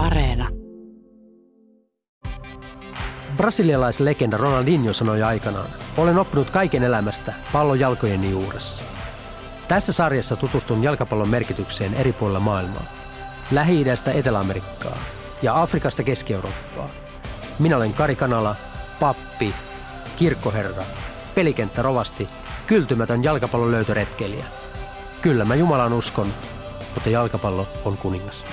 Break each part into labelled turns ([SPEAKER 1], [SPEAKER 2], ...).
[SPEAKER 1] Areena.
[SPEAKER 2] Brasilialaislegenda Ronaldinho sanoi aikanaan, olen oppinut kaiken elämästä pallon jalkojeni juuressa. Tässä sarjassa tutustun jalkapallon merkitykseen eri puolilla maailmaa. Lähi-idästä Etelä-Amerikkaa ja Afrikasta Keski-Eurooppaa. Minä olen Kari Kanala, pappi, kirkkoherra, pelikenttä rovasti, kyltymätön jalkapallon löytöretkeilijä. Kyllä mä Jumalan uskon, mutta jalkapallo on kuningas.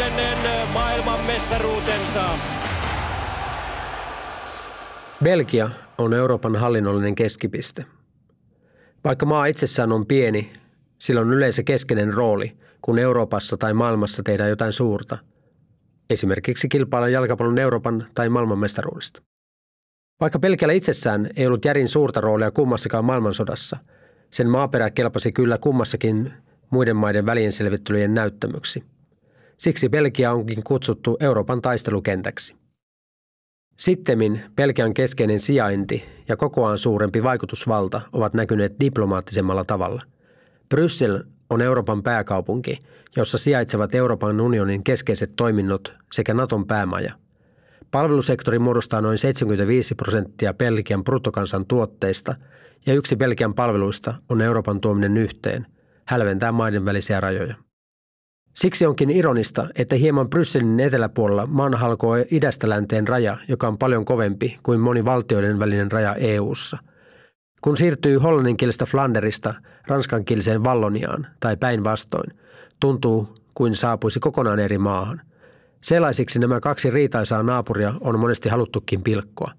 [SPEAKER 3] Viidennen maailmanmestaruutensa.
[SPEAKER 2] Belgia on Euroopan hallinnollinen keskipiste. Vaikka maa itsessään on pieni, sillä on yleensä keskeinen rooli, kun Euroopassa tai maailmassa tehdään jotain suurta. Esimerkiksi kilpailla jalkapallon Euroopan tai maailmanmestaruudesta. Vaikka Belgialla itsessään ei ollut järin suurta roolia kummassakaan maailmansodassa, sen maaperä kelpasi kyllä kummassakin muiden maiden välienselvittelyjen näyttämöksi. Siksi Belgia onkin kutsuttu Euroopan taistelukentäksi. Sittemmin Belgian keskeinen sijainti ja kokoaan suurempi vaikutusvalta ovat näkyneet diplomaattisemmalla tavalla. Bryssel on Euroopan pääkaupunki, jossa sijaitsevat Euroopan unionin keskeiset toiminnot sekä Naton päämaja. Palvelusektori muodostaa noin 75 prosenttia Belgian bruttokansan tuotteista ja yksi Belgian palveluista on Euroopan tuominen yhteen, hälventää maiden välisiä rajoja. Siksi onkin ironista, että hieman Brysselin eteläpuolella maan halkoo idästä länteen raja, joka on paljon kovempi kuin moni valtioiden välinen raja EU:ssa. Kun siirtyy hollanninkielistä Flanderista ranskankieliseen Valloniaan tai päinvastoin, tuntuu kuin saapuisi kokonaan eri maahan. Sellaisiksi nämä kaksi riitaisaa naapuria on monesti haluttukin pilkkoa.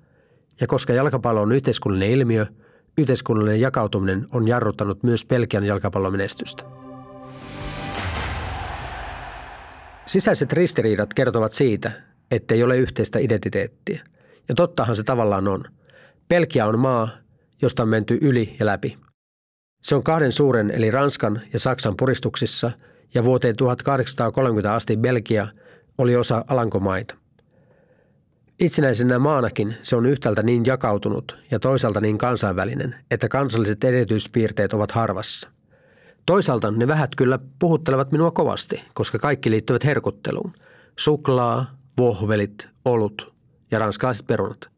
[SPEAKER 2] Ja koska jalkapallo on yhteiskunnallinen ilmiö, yhteiskunnallinen jakautuminen on jarruttanut myös Pelkian jalkapallomenestystä. Sisäiset ristiriidat kertovat siitä, ettei ole yhteistä identiteettiä. Ja tottahan se tavallaan on. Pelkia on maa, josta on menty yli ja läpi. Se on kahden suuren eli Ranskan ja Saksan puristuksissa ja vuoteen 1830 asti Belgia oli osa Alankomaita. Itsenäisenä maanakin se on yhtäältä niin jakautunut ja toisaalta niin kansainvälinen, että kansalliset erityispiirteet ovat harvassa – Toisaalta ne vähät kyllä puhuttelevat minua kovasti, koska kaikki liittyvät herkutteluun. Suklaa, vohvelit, olut ja ranskalaiset perunat.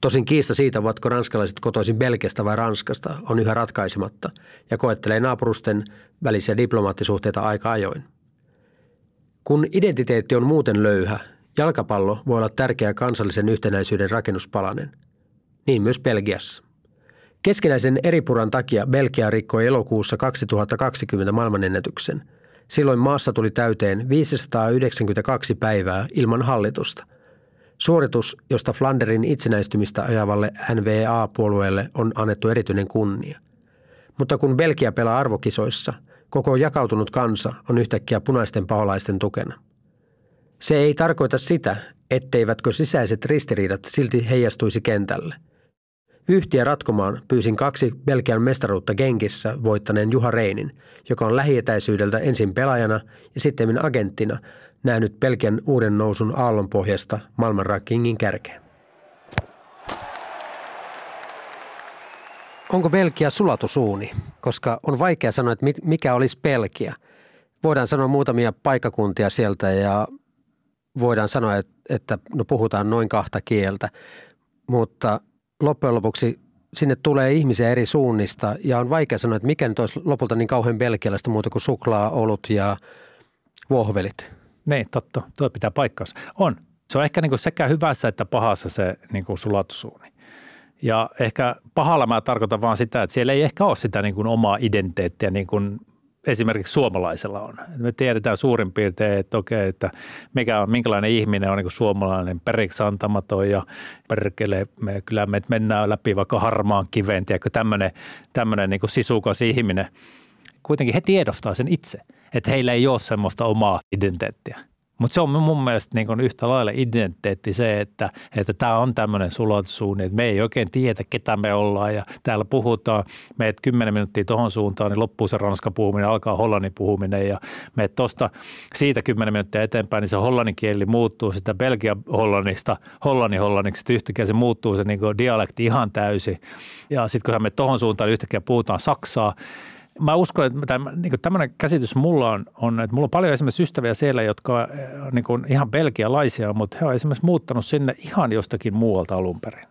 [SPEAKER 2] Tosin kiista siitä, ovatko ranskalaiset kotoisin Belgiasta vai Ranskasta, on yhä ratkaisematta ja koettelee naapurusten välisiä diplomaattisuhteita aika ajoin. Kun identiteetti on muuten löyhä, jalkapallo voi olla tärkeä kansallisen yhtenäisyyden rakennuspalanen. Niin myös Belgiassa. Keskinäisen eripuran takia Belgia rikkoi elokuussa 2020 maailmanennätyksen. Silloin maassa tuli täyteen 592 päivää ilman hallitusta. Suoritus, josta Flanderin itsenäistymistä ajavalle NVA-puolueelle on annettu erityinen kunnia. Mutta kun Belgia pelaa arvokisoissa, koko jakautunut kansa on yhtäkkiä punaisten paholaisten tukena. Se ei tarkoita sitä, etteivätkö sisäiset ristiriidat silti heijastuisi kentälle – Yhtiö ratkomaan pyysin kaksi Belgian mestaruutta Genkissä voittaneen Juha Reinin, joka on lähietäisyydeltä ensin pelaajana ja sitten agenttina nähnyt Belgian uuden nousun aallonpohjasta maailman rankingin kärkeen. Onko Belgia sulatusuuni? Koska on vaikea sanoa, että mikä olisi Belgia. Voidaan sanoa muutamia paikakuntia sieltä ja voidaan sanoa, että no puhutaan noin kahta kieltä, mutta loppujen lopuksi sinne tulee ihmisiä eri suunnista ja on vaikea sanoa, että mikä nyt olisi lopulta niin kauhean belgialaista muuta kuin suklaa, olut ja vohvelit.
[SPEAKER 4] Niin, totta. Tuo pitää paikkaansa. On. Se on ehkä niin kuin sekä hyvässä että pahassa se niin kuin sulatusuuni. Ja ehkä pahalla mä tarkoitan vaan sitä, että siellä ei ehkä ole sitä niin kuin omaa identiteettiä niin kuin esimerkiksi suomalaisella on. Me tiedetään suurin piirtein, että okei, että mikä on, minkälainen ihminen on niin suomalainen periksi antamaton ja perkele, me, kyllä me mennään läpi vaikka harmaan kiveen, tiedätkö, tämmöinen, tämmöinen niin sisukas ihminen. Kuitenkin he tiedostaa sen itse, että heillä ei ole semmoista omaa identiteettiä. Mutta se on mun mielestä niin kuin yhtä lailla identiteetti se, että, että tämä on tämmöinen sulatusuuni, että me ei oikein tiedä, ketä me ollaan. Ja täällä puhutaan, meet kymmenen minuuttia tuohon suuntaan, niin loppuu se ranska puhuminen, alkaa hollannin puhuminen. Ja meet tuosta siitä kymmenen minuuttia eteenpäin, niin se hollannin kieli muuttuu sitä Belgia hollannista hollannin hollanniksi, että yhtäkkiä se muuttuu se niin dialekti ihan täysin. Ja sitten kun sä menet tuohon suuntaan, niin yhtäkkiä puhutaan saksaa, Mä uskon, että tämä, niin tämmöinen käsitys mulla on, on, että mulla on paljon esimerkiksi ystäviä siellä, jotka on niin ihan belgialaisia, mutta he on esimerkiksi muuttanut sinne ihan jostakin muualta alun perin.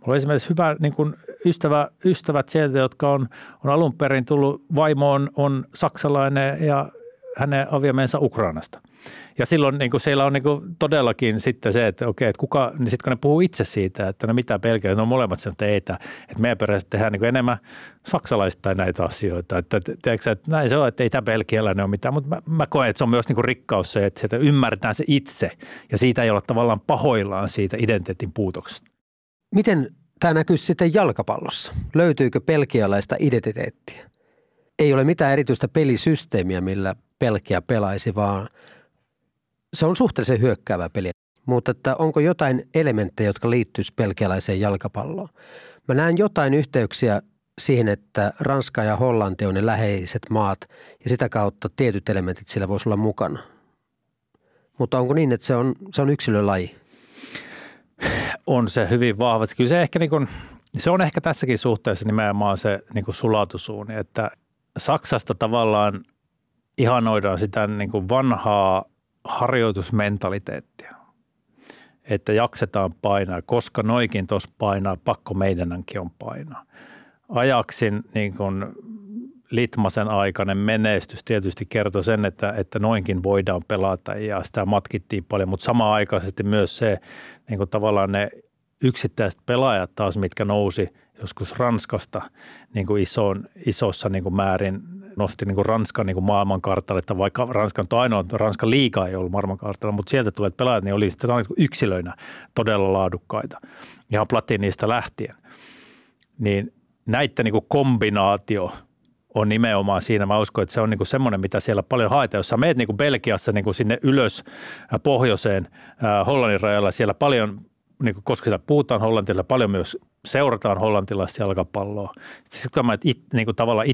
[SPEAKER 4] Mulla on esimerkiksi hyvä niin kuin ystävä, ystävät sieltä, jotka on, on alun perin tullut, vaimo on, on saksalainen ja hänen aviomeensa Ukrainasta – ja silloin niin kuin siellä on niin kuin todellakin sitten se, että okei, että kuka, niin sitten kun ne puhuu itse siitä, että no mitä pelkää, ne on molemmat sen, että ei, että, että meidän perässä tehdään niin kuin enemmän saksalaisista näitä asioita. Että, tiedätkö, että näin se on, että ei tämä belgialainen ole mitään, mutta mä, mä koen, että se on myös niin kuin rikkaus se, että sieltä ymmärretään se itse ja siitä ei ole tavallaan pahoillaan siitä identiteetin puutoksesta.
[SPEAKER 2] Miten tämä näkyy sitten jalkapallossa? Löytyykö pelkialaista identiteettiä? Ei ole mitään erityistä pelisysteemiä, millä Pelkiä pelaisi, vaan se on suhteellisen hyökkäävä peli. Mutta että onko jotain elementtejä, jotka liittyisi pelkialaiseen jalkapalloon? Mä näen jotain yhteyksiä siihen, että Ranska ja Hollanti on ne läheiset maat ja sitä kautta tietyt elementit sillä voisi olla mukana. Mutta onko niin, että se on, se on yksilölaji?
[SPEAKER 4] On se hyvin vahvasti. Kyllä se, ehkä niin kuin, se on ehkä tässäkin suhteessa nimenomaan se niin kuin sulatusuuni, että Saksasta tavallaan ihanoidaan sitä niin kuin vanhaa harjoitusmentaliteettia, että jaksetaan painaa, koska noikin tuossa painaa, pakko meidänkin on painaa. Ajaksin niin kuin Litmasen aikainen menestys tietysti kertoi sen, että, että noinkin voidaan pelata ja sitä matkittiin paljon, mutta samaan aikaisesti myös se niin kuin tavallaan ne yksittäiset pelaajat taas, mitkä nousi joskus Ranskasta niin kuin isoon, isossa niin kuin määrin nosti niin kuin Ranskan niin kuin maailmankartalle, että vaikka Ranskan on ainoa, Ranskan liikaa ei ollut maailmankartalla, mutta sieltä tulee pelaajat, niin oli sitten niin yksilöinä todella laadukkaita, ihan Platinista lähtien. Niin näiden niin kuin kombinaatio on nimenomaan siinä. Mä uskon, että se on niin kuin semmoinen, mitä siellä paljon haetaan. Jos sä meet niin kuin Belgiassa niin kuin sinne ylös pohjoiseen Hollannin rajalla, siellä paljon niin kuin, koska siellä puhutaan hollantilla, paljon myös seurataan hollantilaista jalkapalloa. Sitten kun tämä it, niin kuin tavallaan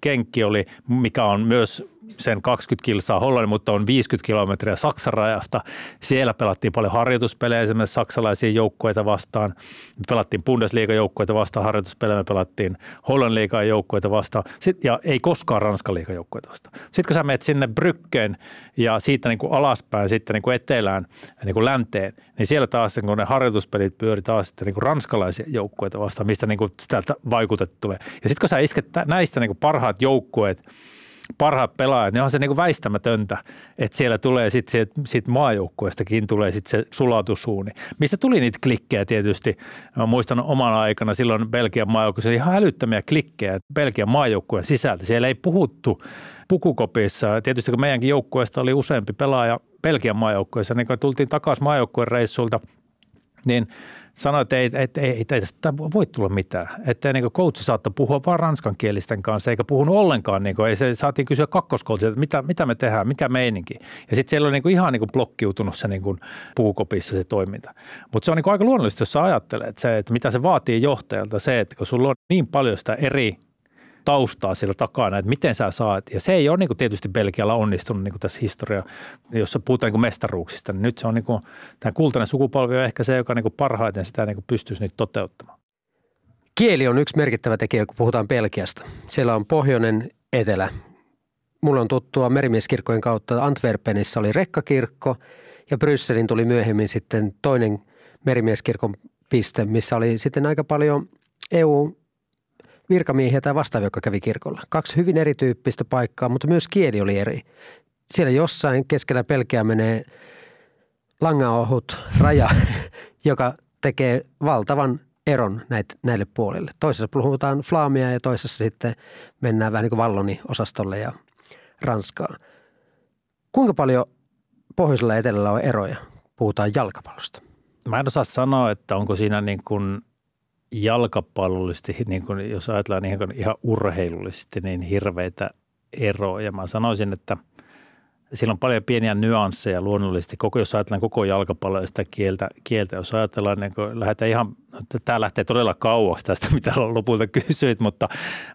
[SPEAKER 4] Kenkki oli, mikä on myös sen 20 kilsaa Hollannin, mutta on 50 kilometriä Saksan rajasta. Siellä pelattiin paljon harjoituspelejä esimerkiksi saksalaisia joukkueita vastaan. Me pelattiin Bundesliga-joukkueita vastaan, harjoituspelejä me pelattiin Hollannin liigan joukkueita vastaan Sit, ja ei koskaan Ranskan liigan joukkueita vastaan. Sitten kun sä menet sinne Brykkeen ja siitä niin kuin alaspäin sitten niin kuin etelään niin kuin länteen, niin siellä taas kun ne harjoituspelit pyöri taas sitten niin kuin ranskalaisia joukkueita vastaan, mistä niin kuin sieltä vaikutettu tulee. Ja sitten kun sä isket näistä niin kuin parhaat joukkueet, parhaat pelaajat, niin on se niin kuin väistämätöntä, että siellä tulee sitten sit, sit maajoukkueestakin tulee sitten se sulatusuuni, missä tuli niitä klikkejä tietysti. Mä muistan oman aikana silloin Belgian maajoukkueessa ihan älyttömiä klikkejä Belgian maajoukkueen sisältä. Siellä ei puhuttu pukukopissa. Tietysti kun meidänkin joukkueesta oli useampi pelaaja Belgian maajoukkueessa, niin kun tultiin takaisin maajoukkueen reissulta, niin – sanoi, että ei, että ei, ei, ei voi tulla mitään. Että niin coachi saattoi puhua vain ranskankielisten kanssa, eikä puhunut ollenkaan. Niin kuin, ei se, saatiin kysyä kakkoskoutsilta, että mitä, mitä me tehdään, mikä meininki. Ja sitten siellä oli niin kuin ihan niin kuin blokkiutunut se niin kuin puukopissa se toiminta. Mutta se on niin kuin aika luonnollista, jos sä ajattelet, että, se, että mitä se vaatii johtajalta, se, että kun sulla on niin paljon sitä eri taustaa siellä takana, että miten sä saat. Ja se ei ole niin kuin tietysti Belgialla onnistunut niin kuin tässä historia, jossa puhutaan niin kuin mestaruuksista. Niin nyt se on niin kuin, tämä kultainen sukupolvi on ehkä se, joka niin kuin parhaiten sitä niin kuin pystyisi niitä toteuttamaan.
[SPEAKER 2] Kieli on yksi merkittävä tekijä, kun puhutaan Belgiasta. Siellä on pohjoinen, etelä. Mulla on tuttua merimieskirkkojen kautta. Antwerpenissa oli rekkakirkko ja Brysselin tuli myöhemmin sitten toinen merimieskirkon piste, missä oli sitten aika paljon EU virkamiehiä tai vastaavia, jotka kävi kirkolla. Kaksi hyvin erityyppistä paikkaa, mutta myös kieli oli eri. Siellä jossain keskellä pelkeä menee langaohut raja, joka tekee valtavan eron näitä, näille puolille. Toisessa puhutaan flaamia ja toisessa sitten mennään vähän niin kuin valloni-osastolle ja Ranskaan. Kuinka paljon pohjoisella ja etelällä on eroja? Puhutaan jalkapallosta.
[SPEAKER 4] Mä en osaa sanoa, että onko siinä niin kuin jalkapallollisesti, niin kuin jos ajatellaan ihan, ihan urheilullisesti, niin hirveitä eroja. Mä sanoisin, että, Siinä on paljon pieniä nyansseja luonnollisesti, koko, jos ajatellaan koko jalkapalloa sitä kieltä, kieltä, jos ajatellaan, niin kun lähdetään ihan, tämä lähtee todella kauaksi tästä, mitä lopulta kysyit, mutta,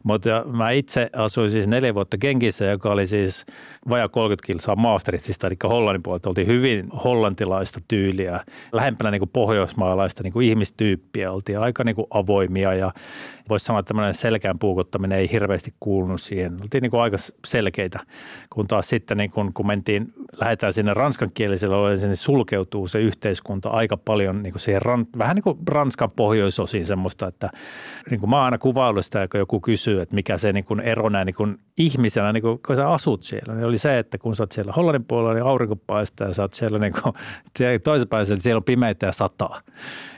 [SPEAKER 4] mutta mä itse asuin siis neljä vuotta Kenkissä, joka oli siis vajaa 30 kilsaa Maastrichtista, eli Hollannin puolelta oltiin hyvin hollantilaista tyyliä, lähempänä niin kuin pohjoismaalaista niin kuin ihmistyyppiä, oltiin aika niin kuin avoimia ja voisi sanoa, että tämmöinen selkään puukottaminen ei hirveästi kuulunut siihen. Oltiin niin kuin aika selkeitä, kun taas sitten niin kun, kun mentiin, lähdetään sinne ranskankieliselle niin sulkeutuu se yhteiskunta aika paljon niin kuin siihen, vähän niin kuin Ranskan pohjoisosiin semmoista, että niin kuin mä aina kuvaillut sitä, kun joku kysyy, että mikä se niin kuin ero näin niin kuin ihmisenä, niin kuin, kun sä asut siellä, niin oli se, että kun sä oot siellä Hollannin puolella, niin aurinko paistaa ja sä oot siellä, niin kuin, päässä, että siellä on pimeitä ja sataa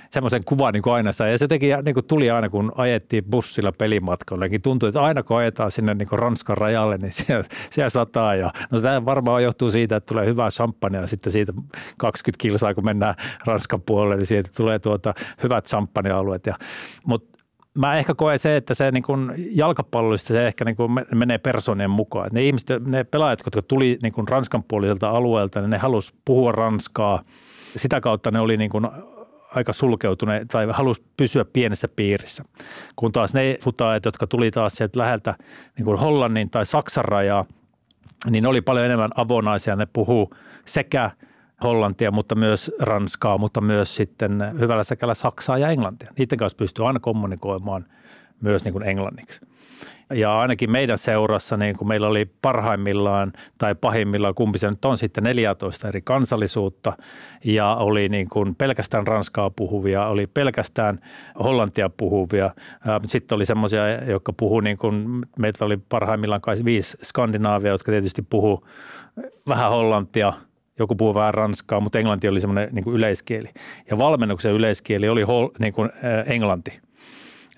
[SPEAKER 4] semmoisen kuvan niin kuin aina sai. Ja se teki, niin kuin tuli aina, kun ajettiin bussilla pelimatkoilla, niin tuntui, että aina kun ajetaan sinne niin kuin Ranskan rajalle, niin siellä, siellä sataa. Ja, no tämä varmaan johtuu siitä, että tulee hyvää champagnea sitten siitä 20 kilsaa, kun mennään Ranskan puolelle, niin siitä tulee tuota hyvät champagne-alueet. Ja, mutta mä ehkä koen se, että se niin kuin jalkapallollisesti se ehkä niin kuin menee persoonien mukaan. ne ihmiset, ne pelaajat, jotka tuli niin kuin Ranskan puoliselta alueelta, niin ne halusi puhua ranskaa. Sitä kautta ne oli niin kuin aika sulkeutuneet tai halusi pysyä pienessä piirissä. Kun taas ne futaajat, jotka tuli taas sieltä läheltä niin kuin Hollannin tai Saksan rajaa, niin oli paljon enemmän avonaisia. Ne puhuu sekä hollantia, mutta myös ranskaa, mutta myös sitten hyvällä sekällä saksaa ja englantia. Niiden kanssa pystyy aina kommunikoimaan myös niin kuin englanniksi. Ja ainakin meidän seurassa, niin kun meillä oli parhaimmillaan tai pahimmillaan, kumpi se nyt on sitten 14 eri kansallisuutta ja oli niin kuin pelkästään ranskaa puhuvia, oli pelkästään hollantia puhuvia. Sitten oli semmoisia, jotka puhu niin kuin, meitä oli parhaimmillaan kai viisi skandinaavia, jotka tietysti puhu vähän hollantia, joku puhuu vähän ranskaa, mutta englanti oli semmoinen niin kuin yleiskieli. Ja valmennuksen yleiskieli oli hol, niin kuin, englanti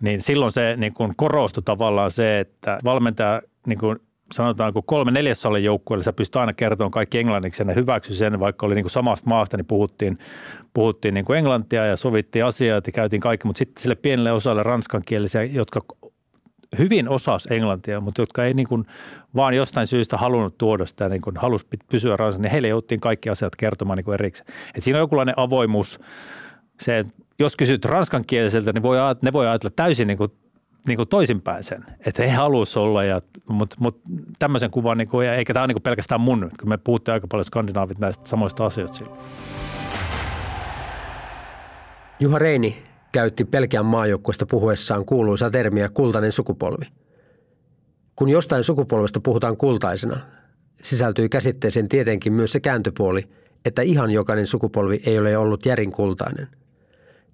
[SPEAKER 4] niin silloin se niin kuin korostui tavallaan se, että valmentaja niin kuin sanotaan, kun kolme neljäsosalle joukkueelle sä pystyt aina kertomaan kaikki englanniksi ja ne hyväksy sen, vaikka oli niin kuin samasta maasta, niin puhuttiin, puhuttiin niin kuin englantia ja sovittiin asiaa ja käytiin kaikki, mutta sitten sille pienelle osalle ranskankielisiä, jotka hyvin osas englantia, mutta jotka ei niin kuin vaan jostain syystä halunnut tuoda sitä, niin kuin halusi pysyä ranskassa, niin heille jouttiin kaikki asiat kertomaan niin kuin erikseen. Et siinä on jokinlainen avoimuus, se jos kysyt ranskankieliseltä, niin voi, ne voi ajatella täysin niin kuin, niin kuin toisinpäin sen, että he haluaisi olla, ja, mutta, mutta tämmöisen kuvan, niin kuin, eikä tämä ole niin pelkästään mun, kun me puhutte aika paljon skandinaavit näistä samoista asioista silloin.
[SPEAKER 2] Juha Reini käytti Pelkiän maajoukkueesta puhuessaan kuuluisaa termiä kultainen sukupolvi. Kun jostain sukupolvesta puhutaan kultaisena, sisältyy käsitteeseen tietenkin myös se kääntöpuoli, että ihan jokainen sukupolvi ei ole ollut järin kultainen –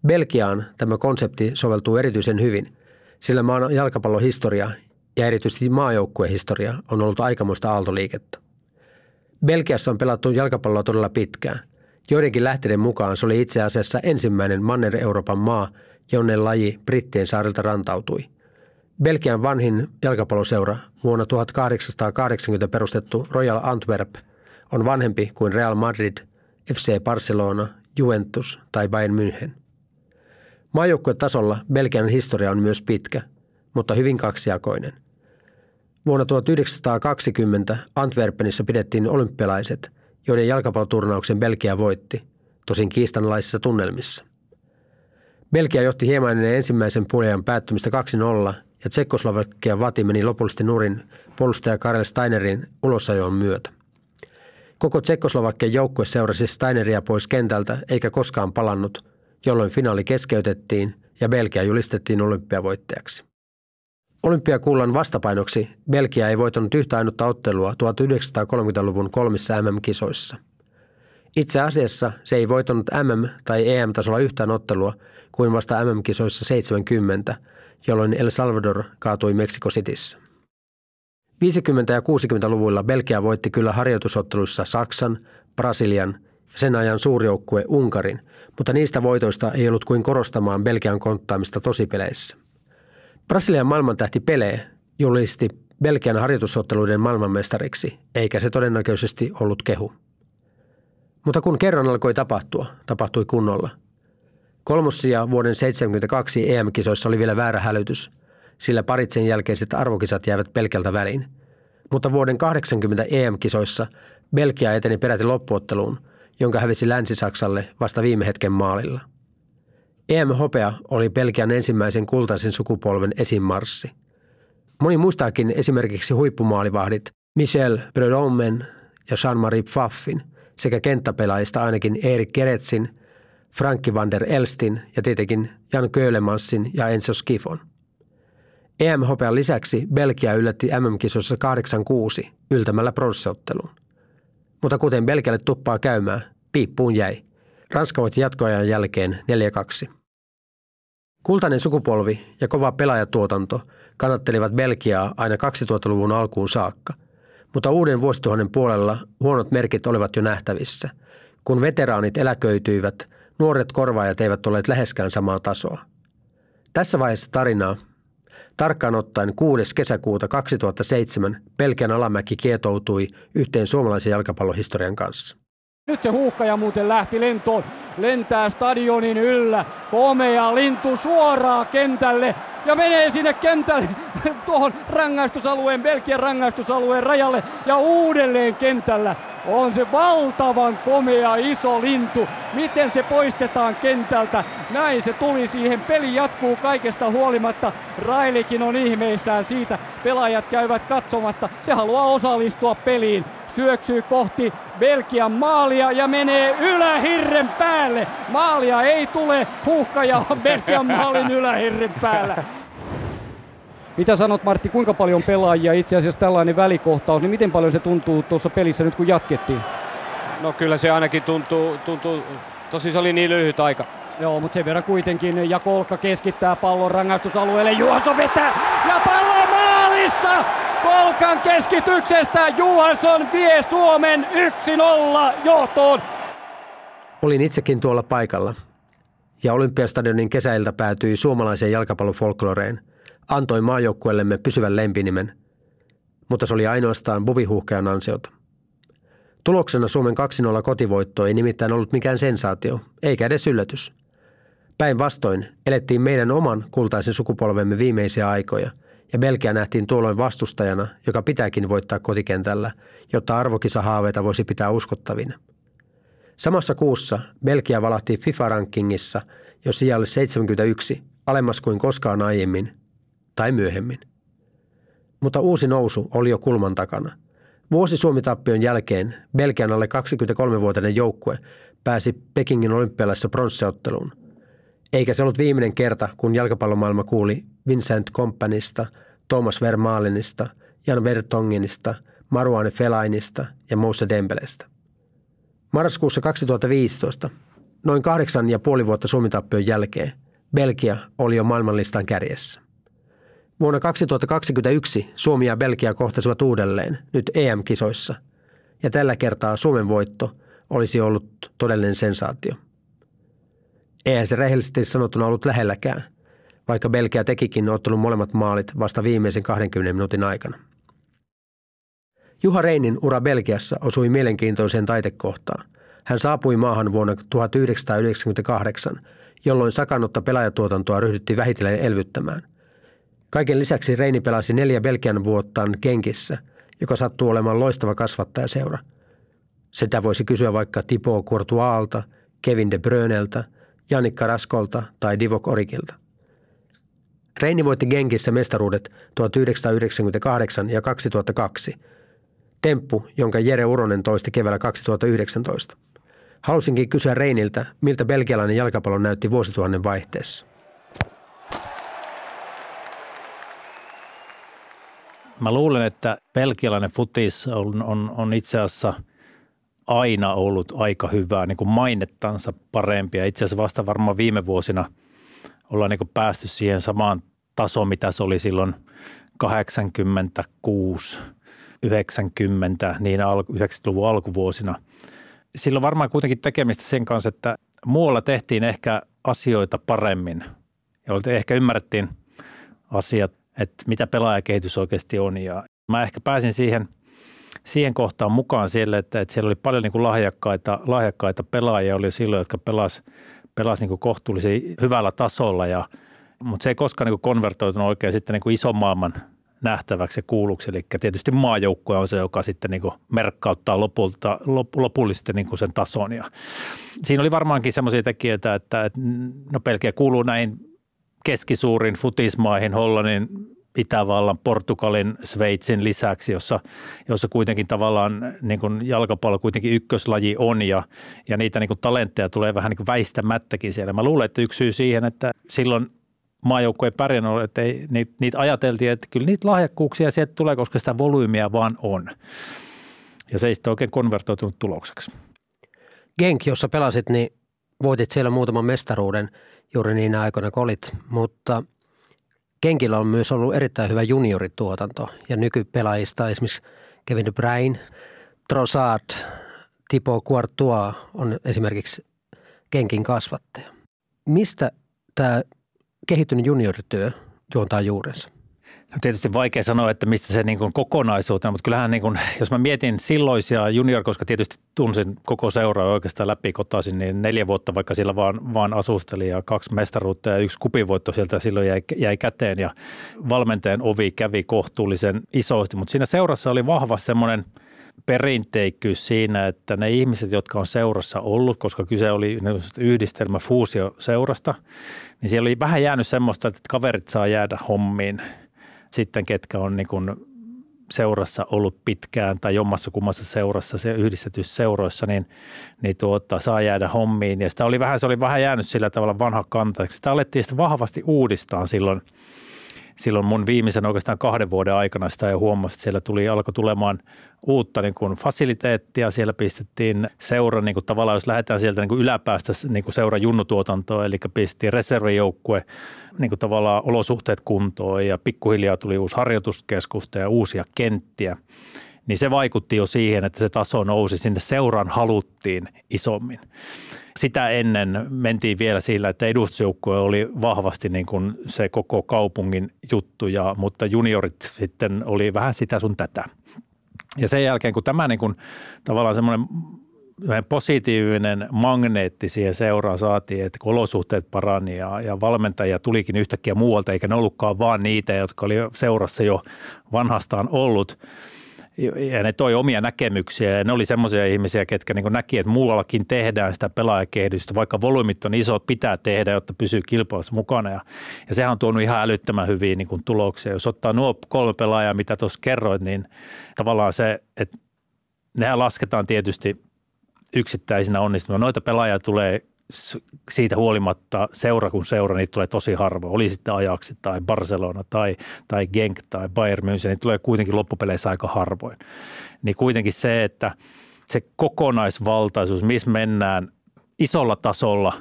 [SPEAKER 2] Belgiaan tämä konsepti soveltuu erityisen hyvin, sillä maan jalkapallohistoria ja erityisesti maajoukkuehistoria on ollut aikamoista aaltoliikettä. Belgiassa on pelattu jalkapalloa todella pitkään. Joidenkin lähteiden mukaan se oli itse asiassa ensimmäinen Manner-Euroopan maa, jonne laji Brittien saarilta rantautui. Belgian vanhin jalkapalloseura vuonna 1880 perustettu Royal Antwerp on vanhempi kuin Real Madrid, FC Barcelona, Juventus tai Bayern München. Maajoukkuetasolla Belgian historia on myös pitkä, mutta hyvin kaksijakoinen. Vuonna 1920 Antwerpenissä pidettiin olympialaiset, joiden jalkapalloturnauksen Belgia voitti, tosin kiistanlaisissa tunnelmissa. Belgia johti hieman ennen ensimmäisen puoliajan päättymistä 2-0 ja Tsekkoslovakia vati meni lopullisesti nurin puolustaja Karel Steinerin ulosajoon myötä. Koko Tsekkoslovakian joukkue seurasi Steineria pois kentältä eikä koskaan palannut – jolloin finaali keskeytettiin ja Belgia julistettiin olympiavoittajaksi. Olympiakullan vastapainoksi Belgia ei voittanut yhtä ainutta ottelua 1930-luvun kolmissa MM-kisoissa. Itse asiassa se ei voittanut MM- tai EM-tasolla yhtään ottelua kuin vasta MM-kisoissa 70, jolloin El Salvador kaatui Meksiko Cityssä. 50- ja 60-luvuilla Belgia voitti kyllä harjoitusotteluissa Saksan, Brasilian ja sen ajan suurjoukkue Unkarin, mutta niistä voitoista ei ollut kuin korostamaan Belgian konttaamista tosipeleissä. Brasilian maailmantähti Pele julisti Belgian harjoitusotteluiden maailmanmestariksi, eikä se todennäköisesti ollut kehu. Mutta kun kerran alkoi tapahtua, tapahtui kunnolla. Kolmossia vuoden 1972 EM-kisoissa oli vielä väärä hälytys, sillä paritsen jälkeiset arvokisat jäivät pelkältä väliin. Mutta vuoden 80 EM-kisoissa Belgia eteni peräti loppuotteluun, jonka hävisi Länsi-Saksalle vasta viime hetken maalilla. EM-hopea oli Belgian ensimmäisen kultaisen sukupolven esimarssi. Moni muistaakin esimerkiksi huippumaalivahdit Michel Predomen ja Jean-Marie Pfaffin sekä kenttäpelaajista ainakin Erik Keretsin, Franki van der Elstin ja tietenkin Jan Köhlemanssin ja Enzo Skifon. EM-hopean lisäksi Belgia yllätti MM-kisossa 8-6 yltämällä pronsseotteluun. Mutta kuten Belgialle tuppaa käymään, piippuun jäi. Ranska voitti jatkoajan jälkeen 4-2. Kultainen sukupolvi ja kova pelaajatuotanto kannattelivat Belgiaa aina 2000-luvun alkuun saakka, mutta uuden vuosituhannen puolella huonot merkit olivat jo nähtävissä. Kun veteraanit eläköityivät, nuoret korvaajat eivät olleet läheskään samaa tasoa. Tässä vaiheessa tarinaa Tarkkaan ottaen 6. kesäkuuta 2007 Pelkän alamäki kietoutui yhteen suomalaisen jalkapallohistorian kanssa.
[SPEAKER 1] Nyt se huuhkaja muuten lähti lentoon, lentää stadionin yllä, komea lintu suoraan kentälle ja menee sinne kentälle tuohon rangaistusalueen, Belgian rangaistusalueen rajalle ja uudelleen kentällä on se valtavan komea iso lintu. Miten se poistetaan kentältä? Näin se tuli siihen. Peli jatkuu kaikesta huolimatta. Railikin on ihmeissään siitä. Pelaajat käyvät katsomatta. Se haluaa osallistua peliin. Syöksyy kohti Belgian maalia ja menee ylähirren päälle. Maalia ei tule, huuhkaja on Belgian maalin ylähirren päällä. Mitä sanot Martti, kuinka paljon pelaajia itse asiassa tällainen välikohtaus, niin miten paljon se tuntuu tuossa pelissä nyt kun jatkettiin?
[SPEAKER 5] No kyllä se ainakin tuntuu, tuntuu tosi se oli niin lyhyt aika.
[SPEAKER 1] Joo, mutta sen verran kuitenkin ja Kolka keskittää pallon rangaistusalueelle, Juhansson vetää ja pallo maalissa! Kolkan keskityksestä Juhansson vie Suomen 1-0 johtoon.
[SPEAKER 2] Olin itsekin tuolla paikalla ja Olympiastadionin kesäiltä päätyi suomalaiseen jalkapallon folkloreen – antoi maajoukkueellemme pysyvän lempinimen, mutta se oli ainoastaan bubihuhkean ansiota. Tuloksena Suomen 2-0 kotivoitto ei nimittäin ollut mikään sensaatio, eikä edes yllätys. Päinvastoin elettiin meidän oman kultaisen sukupolvemme viimeisiä aikoja, ja Belgia nähtiin tuolloin vastustajana, joka pitääkin voittaa kotikentällä, jotta arvokisahaaveita voisi pitää uskottavina. Samassa kuussa Belgia valahti FIFA-rankingissa jo sijalle 71, alemmas kuin koskaan aiemmin, tai myöhemmin. Mutta uusi nousu oli jo kulman takana. Vuosi Suomi-tappion jälkeen Belgian alle 23-vuotiaiden joukkue pääsi Pekingin olympialaisessa pronsseotteluun. Eikä se ollut viimeinen kerta, kun jalkapallomaailma kuuli Vincent Kompanista, Thomas Vermaalenista, Jan Vertongenista, Maruane Felainista ja Moussa Dembelestä. Marraskuussa 2015, noin kahdeksan ja puoli vuotta Suomi-tappion jälkeen, Belgia oli jo maailmanlistan kärjessä. Vuonna 2021 Suomi ja Belgia kohtasivat uudelleen, nyt EM-kisoissa, ja tällä kertaa Suomen voitto olisi ollut todellinen sensaatio. Eihän se rehellisesti sanottuna ollut lähelläkään, vaikka Belgia tekikin ottelun molemmat maalit vasta viimeisen 20 minuutin aikana. Juha Reinin ura Belgiassa osui mielenkiintoiseen taitekohtaan. Hän saapui maahan vuonna 1998, jolloin sakannutta pelaajatuotantoa ryhdyttiin vähitellen elvyttämään – Kaiken lisäksi Reini pelasi neljä Belgian vuottaan Kenkissä, joka sattuu olemaan loistava kasvattajaseura. Sitä voisi kysyä vaikka Tipo Courtoisalta, Kevin De Bröneltä, Janikka Raskolta tai Divok Orikilta. Reini voitti Genkissä mestaruudet 1998 ja 2002. Temppu, jonka Jere Uronen toisti keväällä 2019. Halusinkin kysyä Reiniltä, miltä belgialainen jalkapallo näytti vuosituhannen vaihteessa.
[SPEAKER 4] Mä luulen, että pelkialainen futis on, on, on itse asiassa aina ollut aika hyvää, niin kuin mainettansa parempia. Itse asiassa vasta varmaan viime vuosina ollaan niin kuin päästy siihen samaan tasoon, mitä se oli silloin 86, 90, niin 90-luvun alkuvuosina. Silloin varmaan kuitenkin tekemistä sen kanssa, että muualla tehtiin ehkä asioita paremmin ja ehkä ymmärrettiin asiat että mitä pelaajakehitys oikeasti on. Ja mä ehkä pääsin siihen, siihen kohtaan mukaan siellä, että, että siellä oli paljon niin kuin lahjakkaita, lahjakkaita pelaajia oli silloin, jotka pelas, pelas niin kohtuullisen hyvällä tasolla, ja, mutta se ei koskaan niin kuin konvertoitunut oikein sitten niin kuin ison maailman nähtäväksi ja kuulluksi. Eli tietysti maajoukkue on se, joka sitten niin merkkauttaa lopulta, lop, lopullisesti niin sen tason. Ja siinä oli varmaankin semmoisia tekijöitä, että, että no Pelkiä kuuluu näin keskisuurin futismaihin, Hollannin, Itävallan, Portugalin, Sveitsin lisäksi, jossa, jossa kuitenkin tavallaan niin kuin jalkapallo kuitenkin ykköslaji on ja, ja niitä niin kuin talentteja tulee vähän niin kuin väistämättäkin siellä. Mä luulen, että yksi syy siihen, että silloin maajoukkue ei pärjännyt, että ei, niitä, niitä ajateltiin, että kyllä niitä lahjakkuuksia sieltä tulee, koska sitä volyymiä vaan on. Ja se ei sitten oikein konvertoitunut tulokseksi.
[SPEAKER 2] Genk, jossa pelasit, niin voitit siellä muutaman mestaruuden juuri niin aikoina kun olit, mutta Genkillä on myös ollut erittäin hyvä juniorituotanto ja nykypelaajista esimerkiksi Kevin De Bruyne, Trossard, Tipo Courtois on esimerkiksi Genkin kasvattaja. Mistä tämä kehittynyt juniorityö juontaa juurensa?
[SPEAKER 4] No tietysti vaikea sanoa, että mistä se niin kokonaisuutena, mutta kyllähän niin kuin, jos mä mietin silloisia junior, koska tietysti tunsin koko seuraa oikeastaan läpi kotasin, niin neljä vuotta vaikka sillä vaan, vaan asusteli ja kaksi mestaruutta ja yksi kupivoitto sieltä silloin jäi, jäi käteen ja valmentajan ovi kävi kohtuullisen isosti, mutta siinä seurassa oli vahva semmoinen – perinteikkyys siinä, että ne ihmiset, jotka on seurassa ollut, koska kyse oli yhdistelmä fuusio seurasta, niin siellä oli vähän jäänyt semmoista, että kaverit saa jäädä hommiin sitten, ketkä on niin kuin seurassa ollut pitkään tai jommassa kummassa seurassa, se yhdistetyssä seuroissa, niin, niin tuota, saa jäädä hommiin. Ja sitä oli vähän, se oli vähän jäänyt sillä tavalla vanha kanta. Sitä alettiin sitä vahvasti uudistaa silloin – silloin mun viimeisen oikeastaan kahden vuoden aikana sitä jo huomasi, että siellä tuli, alkoi tulemaan uutta niin kuin fasiliteettia. Siellä pistettiin seura, niin kuin tavallaan jos lähdetään sieltä niin kuin yläpäästä niin kuin seura junnutuotantoa, eli pistettiin reservijoukkue niin kuin tavallaan olosuhteet kuntoon ja pikkuhiljaa tuli uusi harjoituskeskusta ja uusia kenttiä niin se vaikutti jo siihen, että se taso nousi. Sinne seuraan haluttiin isommin sitä ennen mentiin vielä sillä, että edustusjoukkue oli vahvasti niin kuin se koko kaupungin juttu, ja, mutta juniorit sitten oli vähän sitä sun tätä. Ja sen jälkeen, kun tämä niin kuin, tavallaan semmoinen positiivinen magneetti siihen seuraan saatiin, että olosuhteet parani ja, ja valmentajia tulikin yhtäkkiä muualta, eikä ne ollutkaan vaan niitä, jotka oli seurassa jo vanhastaan ollut – ja ne toi omia näkemyksiä ja ne oli semmoisia ihmisiä, ketkä niin näki, että muuallakin tehdään sitä pelaajakehitystä, vaikka volyymit on isot, pitää tehdä, jotta pysyy kilpailussa mukana ja, ja sehän on tuonut ihan älyttömän hyviä niin tuloksia. Jos ottaa nuo kolme pelaajaa, mitä tuossa kerroit, niin tavallaan se, että nehän lasketaan tietysti yksittäisinä onnistumia. Noita pelaajia tulee siitä huolimatta seura kun seura, niitä tulee tosi harvoin. Oli sitten Ajaxi tai Barcelona tai, tai Genk tai Bayern München, niin tulee kuitenkin loppupeleissä aika harvoin. Niin kuitenkin se, että se kokonaisvaltaisuus, missä mennään isolla tasolla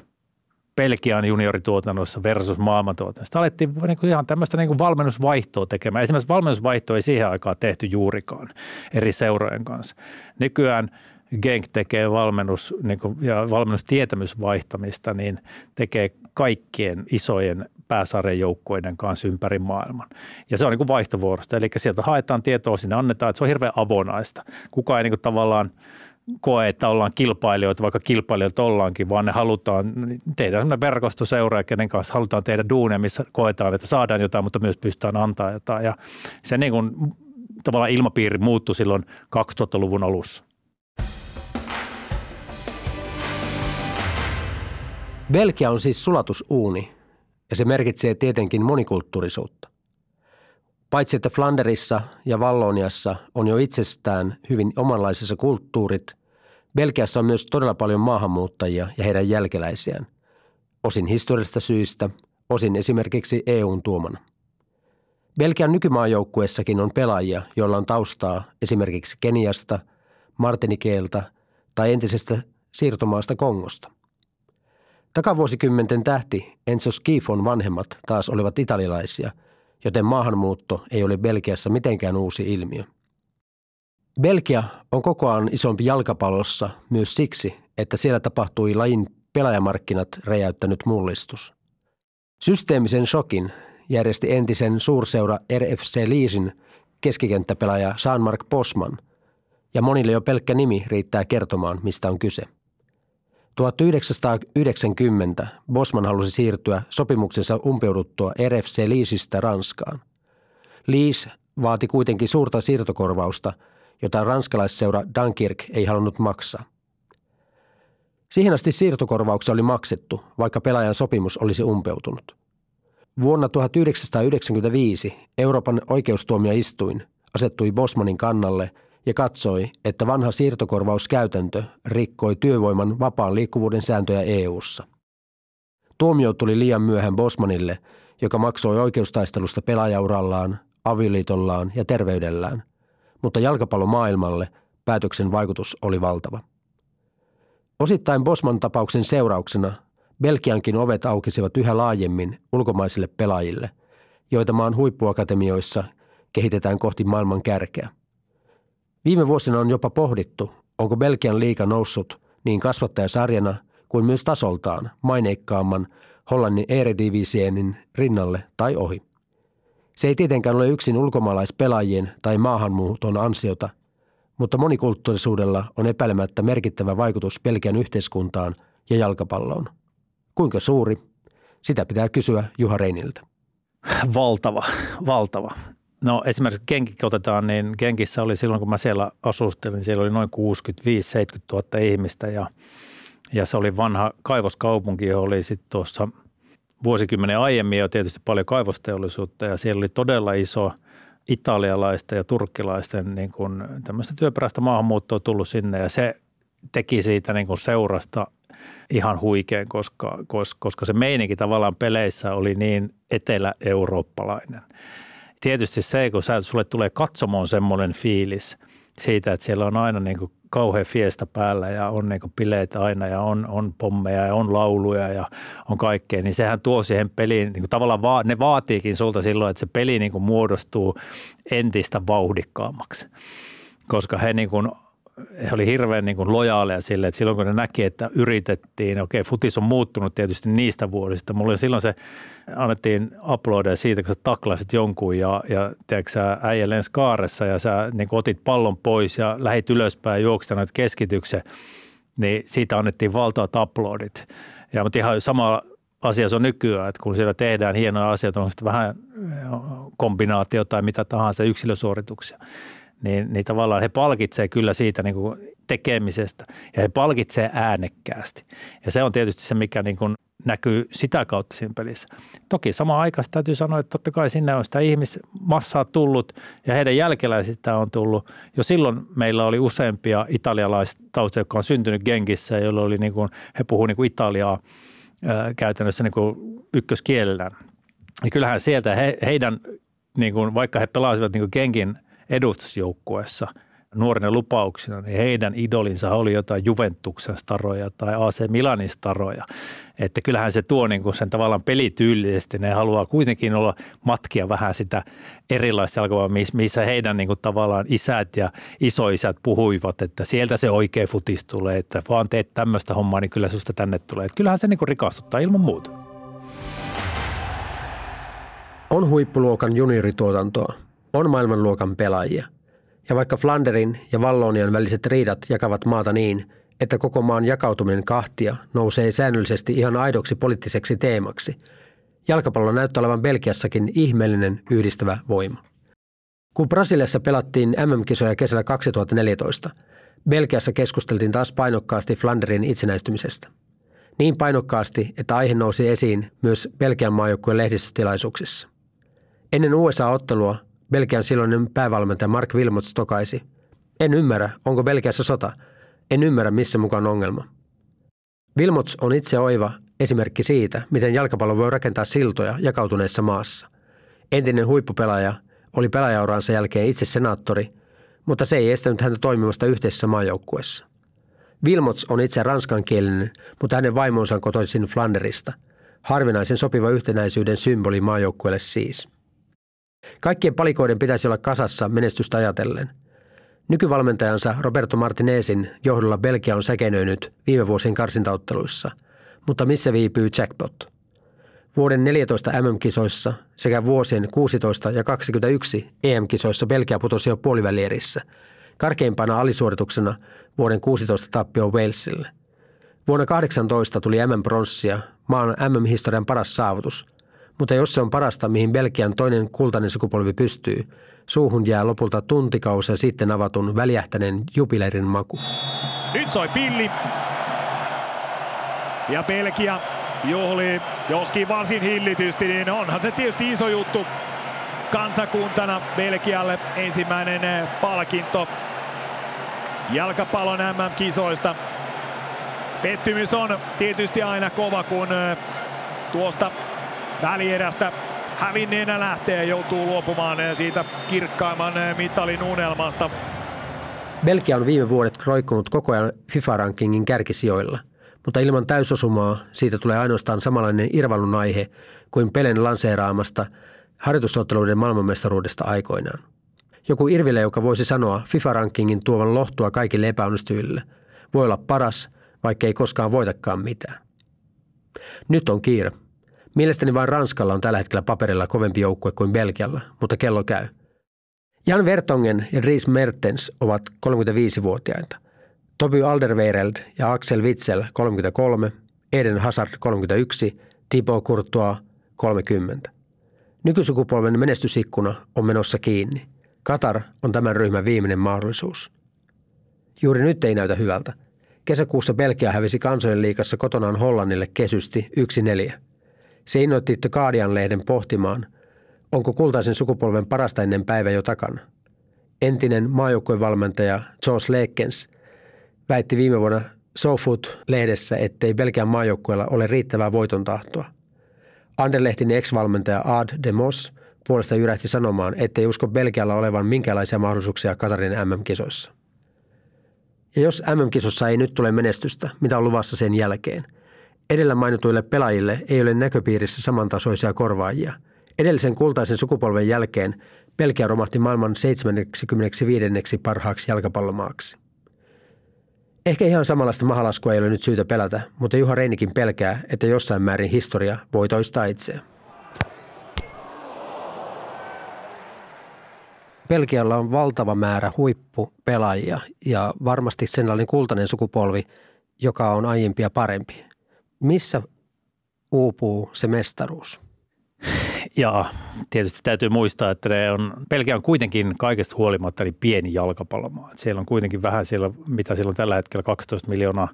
[SPEAKER 4] Pelkian juniorituotannossa versus maailmantuotannossa. Alettiin niin kuin ihan tämmöistä niin kuin valmennusvaihtoa tekemään. Esimerkiksi valmennusvaihtoa ei siihen aikaan tehty juurikaan eri seurojen kanssa. Nykyään – Genk tekee valmennus, niin kuin, ja valmennustietämysvaihtamista, niin tekee kaikkien isojen pääsarjajoukkoiden kanssa ympäri maailman. Ja se on niin kuin vaihtovuorosta, eli sieltä haetaan tietoa, sinne annetaan, että se on hirveän avonaista. Kuka ei niin kuin tavallaan koe, että ollaan kilpailijoita, vaikka kilpailijoita ollaankin, vaan ne halutaan tehdä sellainen verkostoseura, kenen kanssa halutaan tehdä duunia, missä koetaan, että saadaan jotain, mutta myös pystytään antaa jotain. Ja se niin kuin, tavallaan ilmapiiri muuttui silloin 2000-luvun alussa.
[SPEAKER 2] Belgia on siis sulatusuuni ja se merkitsee tietenkin monikulttuurisuutta. Paitsi että Flanderissa ja Valloniassa on jo itsestään hyvin omanlaisissa kulttuurit, Belgiassa on myös todella paljon maahanmuuttajia ja heidän jälkeläisiään. Osin historiallisista syistä, osin esimerkiksi EUn tuomana. Belgian nykymaajoukkuessakin on pelaajia, joilla on taustaa esimerkiksi Keniasta, Martinikeelta tai entisestä siirtomaasta Kongosta. Takavuosikymmenten tähti Enzo Schifon vanhemmat taas olivat italialaisia, joten maahanmuutto ei ole Belgiassa mitenkään uusi ilmiö. Belgia on kokoaan isompi jalkapallossa myös siksi, että siellä tapahtui lajin pelaajamarkkinat räjäyttänyt mullistus. Systeemisen shokin järjesti entisen suurseura RFC Liisin keskikenttäpelaaja Jean-Marc Bosman, ja monille jo pelkkä nimi riittää kertomaan, mistä on kyse – 1990 Bosman halusi siirtyä sopimuksensa umpeuduttua RFC Liisistä Ranskaan. Liis vaati kuitenkin suurta siirtokorvausta, jota ranskalaisseura Dunkirk ei halunnut maksaa. Siihen asti siirtokorvauksia oli maksettu, vaikka pelaajan sopimus olisi umpeutunut. Vuonna 1995 Euroopan oikeustuomioistuin asettui Bosmanin kannalle ja katsoi, että vanha siirtokorvauskäytäntö rikkoi työvoiman vapaan liikkuvuuden sääntöjä EU:ssa. Tuomio tuli liian myöhään Bosmanille, joka maksoi oikeustaistelusta pelaajaurallaan, avioliitollaan ja terveydellään, mutta jalkapallomaailmalle päätöksen vaikutus oli valtava. Osittain Bosman tapauksen seurauksena Belgiankin ovet aukisivat yhä laajemmin ulkomaisille pelaajille, joita maan huippuakatemioissa kehitetään kohti maailman kärkeä. Viime vuosina on jopa pohdittu, onko Belgian liiga noussut niin kasvattajasarjana kuin myös tasoltaan maineikkaamman Hollannin Eredivisiennin rinnalle tai ohi. Se ei tietenkään ole yksin ulkomaalaispelaajien tai maahanmuuton ansiota, mutta monikulttuurisuudella on epäilemättä merkittävä vaikutus Belgian yhteiskuntaan ja jalkapalloon. Kuinka suuri? Sitä pitää kysyä Juha Reiniltä.
[SPEAKER 4] Valtava, valtava. No esimerkiksi Genki otetaan, niin Genkissä oli silloin, kun mä siellä asustelin, siellä oli noin 65-70 000 ihmistä ja, ja se oli vanha kaivoskaupunki, johon oli sitten tuossa vuosikymmenen aiemmin jo tietysti paljon kaivosteollisuutta ja siellä oli todella iso italialaista ja turkkilaisten niin kuin tämmöistä työperäistä maahanmuuttoa tullut sinne ja se teki siitä niin kuin seurasta ihan huikean, koska, koska se meininki tavallaan peleissä oli niin etelä-eurooppalainen. Tietysti se, kun sulle tulee katsomoon semmoinen fiilis siitä, että siellä on aina niin kuin fiesta päällä ja on niin bileitä aina ja on, on pommeja ja on lauluja ja on kaikkea, niin sehän tuo siihen peliin, niin tavallaan va, ne vaatiikin sulta silloin, että se peli niin muodostuu entistä vauhdikkaammaksi, koska he niin kuin he oli hirveän niin kuin lojaaleja sille, että silloin kun ne näki, että yritettiin, okei, futis on muuttunut tietysti niistä vuosista. Mulla oli silloin se, annettiin uploadeja siitä, kun sä taklasit jonkun ja, ja tiedätkö, sä äijä lensi kaaressa ja sä niin kuin otit pallon pois ja lähit ylöspäin ja noita keskityksen, niin siitä annettiin valtavat uploadit. Ja mutta ihan sama asia se on nykyään, että kun siellä tehdään hienoja asioita, on sitten vähän kombinaatio tai mitä tahansa yksilösuorituksia – niin, niin tavallaan he palkitsee kyllä siitä niin kuin tekemisestä ja he palkitsee äänekkäästi. Ja se on tietysti se, mikä niin kuin näkyy sitä kautta siinä pelissä. Toki samaan aikaan täytyy sanoa, että totta kai sinne on sitä ihmismassaa tullut ja heidän jälkeläisistä on tullut. Jo silloin meillä oli useampia italialaistaustoja, jotka on syntynyt Genkissä, joilla oli niin kuin, he puhuivat niin italiaa ää, käytännössä niin kuin ykköskielellään. Ja kyllähän sieltä he, heidän, niin kuin, vaikka he pelasivat niin kuin Genkin edustusjoukkueessa nuorena lupauksina, niin heidän idolinsa oli jotain Juventuksen staroja tai AC Milanin staroja. Että kyllähän se tuo niin kuin sen tavallaan pelityylisesti, ne haluaa kuitenkin olla matkia vähän sitä erilaista jalkapalloa, missä heidän niin kuin tavallaan isät ja isoisät puhuivat, että sieltä se oikea futis tulee, että vaan teet tämmöistä hommaa, niin kyllä susta tänne tulee. Että kyllähän se niin kuin rikastuttaa ilman muuta.
[SPEAKER 2] On huippuluokan juniorituotantoa – on maailmanluokan pelaajia. Ja vaikka Flanderin ja Vallonian väliset riidat jakavat maata niin, että koko maan jakautuminen kahtia nousee säännöllisesti ihan aidoksi poliittiseksi teemaksi, jalkapallo näyttää olevan Belgiassakin ihmeellinen yhdistävä voima. Kun Brasiliassa pelattiin MM-kisoja kesällä 2014, Belgiassa keskusteltiin taas painokkaasti Flanderin itsenäistymisestä. Niin painokkaasti, että aihe nousi esiin myös Belgian maajoukkueen lehdistötilaisuuksissa. Ennen USA-ottelua Belgian silloinen päävalmentaja Mark Wilmots tokaisi. En ymmärrä, onko Belgiassa sota. En ymmärrä, missä mukaan ongelma. Wilmots on itse oiva esimerkki siitä, miten jalkapallo voi rakentaa siltoja jakautuneessa maassa. Entinen huippupelaaja oli pelaajauransa jälkeen itse senaattori, mutta se ei estänyt häntä toimimasta yhteisessä maajoukkueessa. Wilmots on itse ranskankielinen, mutta hänen vaimonsa on kotoisin Flanderista. Harvinaisen sopiva yhtenäisyyden symboli maajoukkueelle siis – Kaikkien palikoiden pitäisi olla kasassa menestystä ajatellen. Nykyvalmentajansa Roberto Martinezin johdolla Belgia on säkenöinyt viime vuosien karsintautteluissa, mutta missä viipyy jackpot? Vuoden 14 MM-kisoissa sekä vuosien 16 ja 21 EM-kisoissa Belgia putosi jo puolivälierissä, karkeimpana alisuorituksena vuoden 16 tappio Walesille. Vuonna 18 tuli MM-pronssia, maan MM-historian paras saavutus – mutta jos se on parasta, mihin Belgian toinen kultainen sukupolvi pystyy, suuhun jää lopulta tuntikausia sitten avatun väljähtäneen jubilerin maku.
[SPEAKER 6] Nyt soi pilli. Ja Belgia juhlii, joskin varsin hillitysti, niin onhan se tietysti iso juttu kansakuntana Belgialle ensimmäinen eh, palkinto jalkapallon MM-kisoista. Pettymys on tietysti aina kova, kun eh, tuosta välierästä hävinneenä lähtee joutuu luopumaan eh, siitä kirkkaimman mitalin unelmasta.
[SPEAKER 2] Belgia on viime vuodet roikkunut koko ajan FIFA-rankingin kärkisijoilla, mutta ilman täysosumaa siitä tulee ainoastaan samanlainen irvailun aihe kuin Pelen lanseeraamasta harjoitusotteluiden maailmanmestaruudesta aikoinaan. Joku irvile, joka voisi sanoa FIFA-rankingin tuovan lohtua kaikille epäonnistujille, voi olla paras, vaikka ei koskaan voitakaan mitään. Nyt on kiire. Mielestäni vain Ranskalla on tällä hetkellä paperilla kovempi joukkue kuin Belgialla, mutta kello käy. Jan Vertongen ja Dries Mertens ovat 35-vuotiaita. Toby Alderweireld ja Axel Witsel 33, Eden Hazard 31, Thibaut Courtois 30. Nykysukupolven menestysikkuna on menossa kiinni. Katar on tämän ryhmän viimeinen mahdollisuus. Juuri nyt ei näytä hyvältä. Kesäkuussa Belgia hävisi kansojen liikassa kotonaan Hollannille kesysti 1-4. Se innoitti The Guardian-lehden pohtimaan, onko kultaisen sukupolven parasta ennen päivä jo takana. Entinen maajoukkuevalmentaja George Lekens väitti viime vuonna SoFoot-lehdessä, ettei Belgian maajoukkueella ole riittävää voiton tahtoa. Anderlehtin ex-valmentaja Ad de Mos puolesta jyrähti sanomaan, ettei usko Belgialla olevan minkälaisia mahdollisuuksia Katarin MM-kisoissa. Ja jos MM-kisossa ei nyt tule menestystä, mitä on luvassa sen jälkeen? Edellä mainituille pelaajille ei ole näköpiirissä samantasoisia korvaajia. Edellisen kultaisen sukupolven jälkeen Belgia romahti maailman 75. parhaaksi jalkapallomaaksi. Ehkä ihan samanlaista mahalaskua ei ole nyt syytä pelätä, mutta Juha Reinikin pelkää, että jossain määrin historia voi toistaa itseään. Belgialla on valtava määrä huippupelaajia ja varmasti sellainen kultainen sukupolvi, joka on aiempia parempi. Missä uupuu se mestaruus?
[SPEAKER 4] Ja tietysti täytyy muistaa, että ne on, Belgia on kuitenkin kaikesta huolimatta niin pieni jalkapallomaa. Siellä on kuitenkin vähän siellä, mitä siellä on tällä hetkellä 12 miljoonaa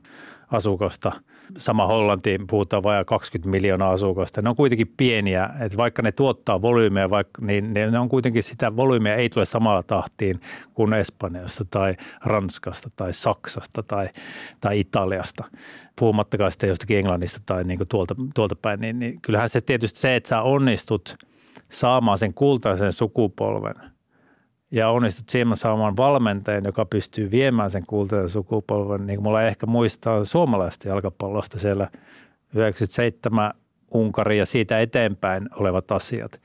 [SPEAKER 4] asukasta. Sama Hollantiin puhutaan vajaa 20 miljoonaa asukasta. Ne on kuitenkin pieniä, että vaikka ne tuottaa volyymeja, vaikka, niin ne on kuitenkin sitä volyymeja ei tule samalla tahtiin kuin Espanjasta tai Ranskasta tai Saksasta tai, tai Italiasta. Puhumattakaan sitten jostakin Englannista tai niin tuolta, tuolta päin, niin, niin kyllähän se tietysti se, että sä onnistut saamaan sen kultaisen sukupolven – ja onnistut siihen saamaan valmentajan, joka pystyy viemään sen kultaisen sukupolven, niin kuin mulla ehkä muistaa suomalaista jalkapallosta siellä 97 Unkari ja siitä eteenpäin olevat asiat.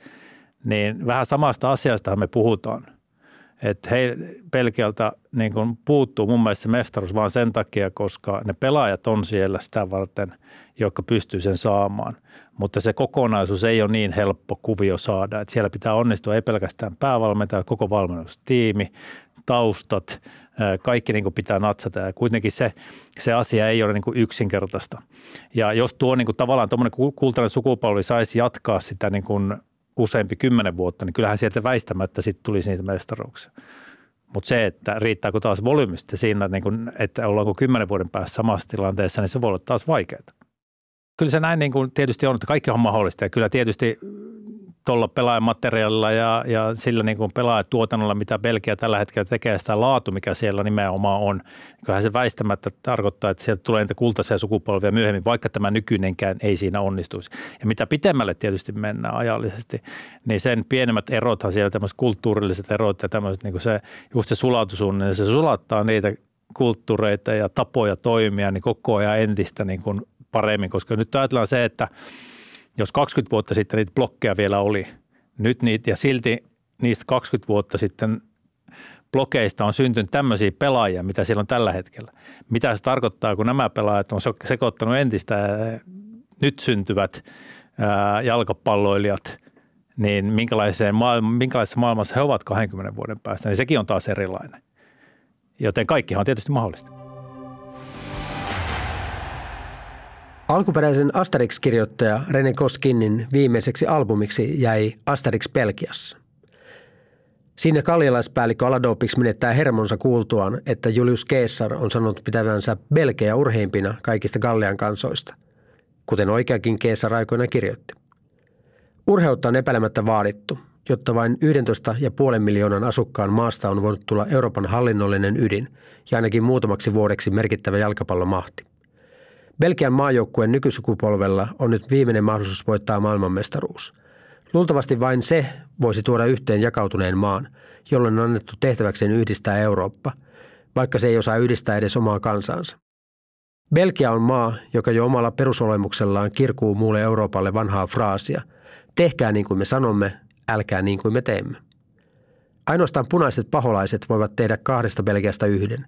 [SPEAKER 4] Niin vähän samasta asiasta me puhutaan – että he Belgialta niin kuin puuttuu mun mielestä se mestaruus vaan sen takia, koska ne pelaajat on siellä sitä varten, jotka pystyy sen saamaan. Mutta se kokonaisuus ei ole niin helppo kuvio saada. Että siellä pitää onnistua ei pelkästään päävalmentaja, koko valmennustiimi, taustat, kaikki niin pitää natsata ja kuitenkin se, se asia ei ole niin yksinkertaista. Ja jos tuo niin kuin tavallaan tuommoinen kultainen sukupolvi saisi jatkaa sitä niin kuin useampi kymmenen vuotta, niin kyllähän sieltä väistämättä sitten tulisi niitä mestaruuksia. Mutta se, että riittääkö taas volyymista siinä, niin kun, että ollaanko kymmenen vuoden päässä samassa tilanteessa, niin se voi olla taas vaikeaa. Kyllä se näin niin kuin tietysti on, että kaikki on mahdollista ja kyllä tietysti tuolla pelaajamateriaalilla ja, ja sillä niin kuin pelaajatuotannolla, mitä Belgia tällä hetkellä tekee, sitä laatu, mikä siellä nimenomaan on. Kyllähän se väistämättä tarkoittaa, että sieltä tulee niitä kultaisia sukupolvia myöhemmin, vaikka tämä nykyinenkään ei siinä onnistuisi. Ja mitä pitemmälle tietysti mennään ajallisesti, niin sen pienemmät erothan siellä, tämmöiset kulttuurilliset erot ja tämmöiset, niin kuin se, just se sulatusuunne, se sulattaa niitä kulttuureita ja tapoja toimia niin koko ajan entistä niin kuin paremmin, koska nyt ajatellaan se, että – jos 20 vuotta sitten niitä blokkeja vielä oli, nyt niitä, ja silti niistä 20 vuotta sitten blokeista on syntynyt tämmöisiä pelaajia, mitä siellä on tällä hetkellä. Mitä se tarkoittaa, kun nämä pelaajat on sekoittanut entistä nyt syntyvät jalkapalloilijat, niin maailma, minkälaisessa maailmassa he ovat 20 vuoden päästä, niin sekin on taas erilainen. Joten kaikkihan on tietysti mahdollista.
[SPEAKER 2] Alkuperäisen Asterix-kirjoittaja René Koskinin viimeiseksi albumiksi jäi Asterix Belgiassa. Siinä kaljalaispäällikkö Aladopix menettää hermonsa kuultuaan, että Julius Caesar on sanonut pitävänsä Belgeä urheimpina kaikista Gallian kansoista, kuten oikeakin Caesar aikoina kirjoitti. Urheutta on epäilemättä vaadittu, jotta vain 11,5 miljoonan asukkaan maasta on voinut tulla Euroopan hallinnollinen ydin ja ainakin muutamaksi vuodeksi merkittävä jalkapallomahti. Belgian maajoukkueen nykysukupolvella on nyt viimeinen mahdollisuus voittaa maailmanmestaruus. Luultavasti vain se voisi tuoda yhteen jakautuneen maan, jolloin on annettu tehtäväkseen yhdistää Eurooppa, vaikka se ei osaa yhdistää edes omaa kansansa. Belgia on maa, joka jo omalla perusolemuksellaan kirkuu muulle Euroopalle vanhaa fraasia. Tehkää niin kuin me sanomme, älkää niin kuin me teemme. Ainoastaan punaiset paholaiset voivat tehdä kahdesta Belgiasta yhden.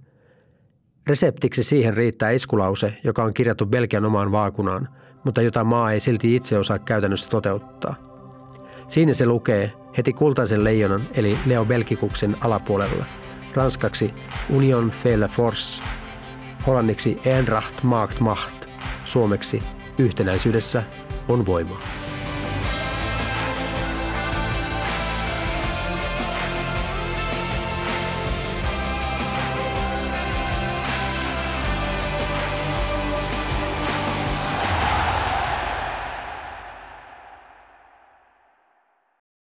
[SPEAKER 2] Reseptiksi siihen riittää iskulause, joka on kirjattu Belgian omaan vaakunaan, mutta jota maa ei silti itse osaa käytännössä toteuttaa. Siinä se lukee heti kultaisen leijonan eli Leo Belgikuksen alapuolella. Ranskaksi Union fait force, hollanniksi Eendracht maakt macht, suomeksi yhtenäisyydessä on voimaa.